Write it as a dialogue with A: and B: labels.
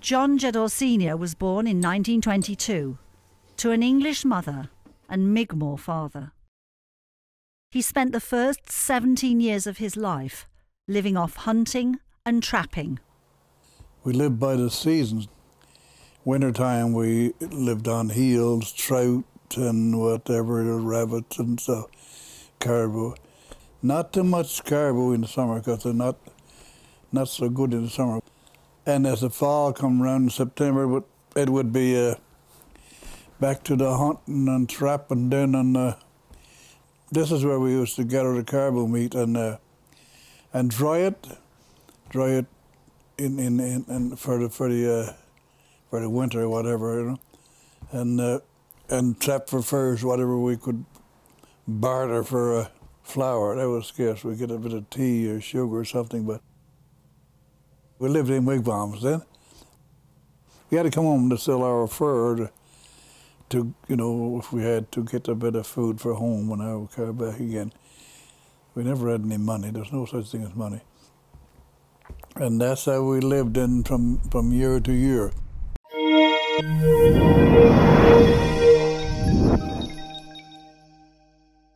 A: John Jeddore Sr. was born in 1922 to an English mother and Mi'kmaq father. He spent the first 17 years of his life living off hunting and trapping.
B: We lived by the seasons. Wintertime we lived on heels, trout and whatever, rabbits and stuff, caribou. Not too much caribou in the summer because they're not not so good in the summer. And as the fall come around in September, it would, be uh, back to the hunting and trapping down on the. This is where we used to gather the caribou meat and uh, and dry it, dry it in in, in, in for the for the uh, for the winter or whatever, you know, and uh, and trap for furs whatever we could barter for a flour. That was scarce. We get a bit of tea or sugar or something, but we lived in wigwams then. We had to come home to sell our fur to, to you know, if we had to get a bit of food for home when I would come back again. We never had any money. There's no such thing as money. And that's how we lived in from, from year to year.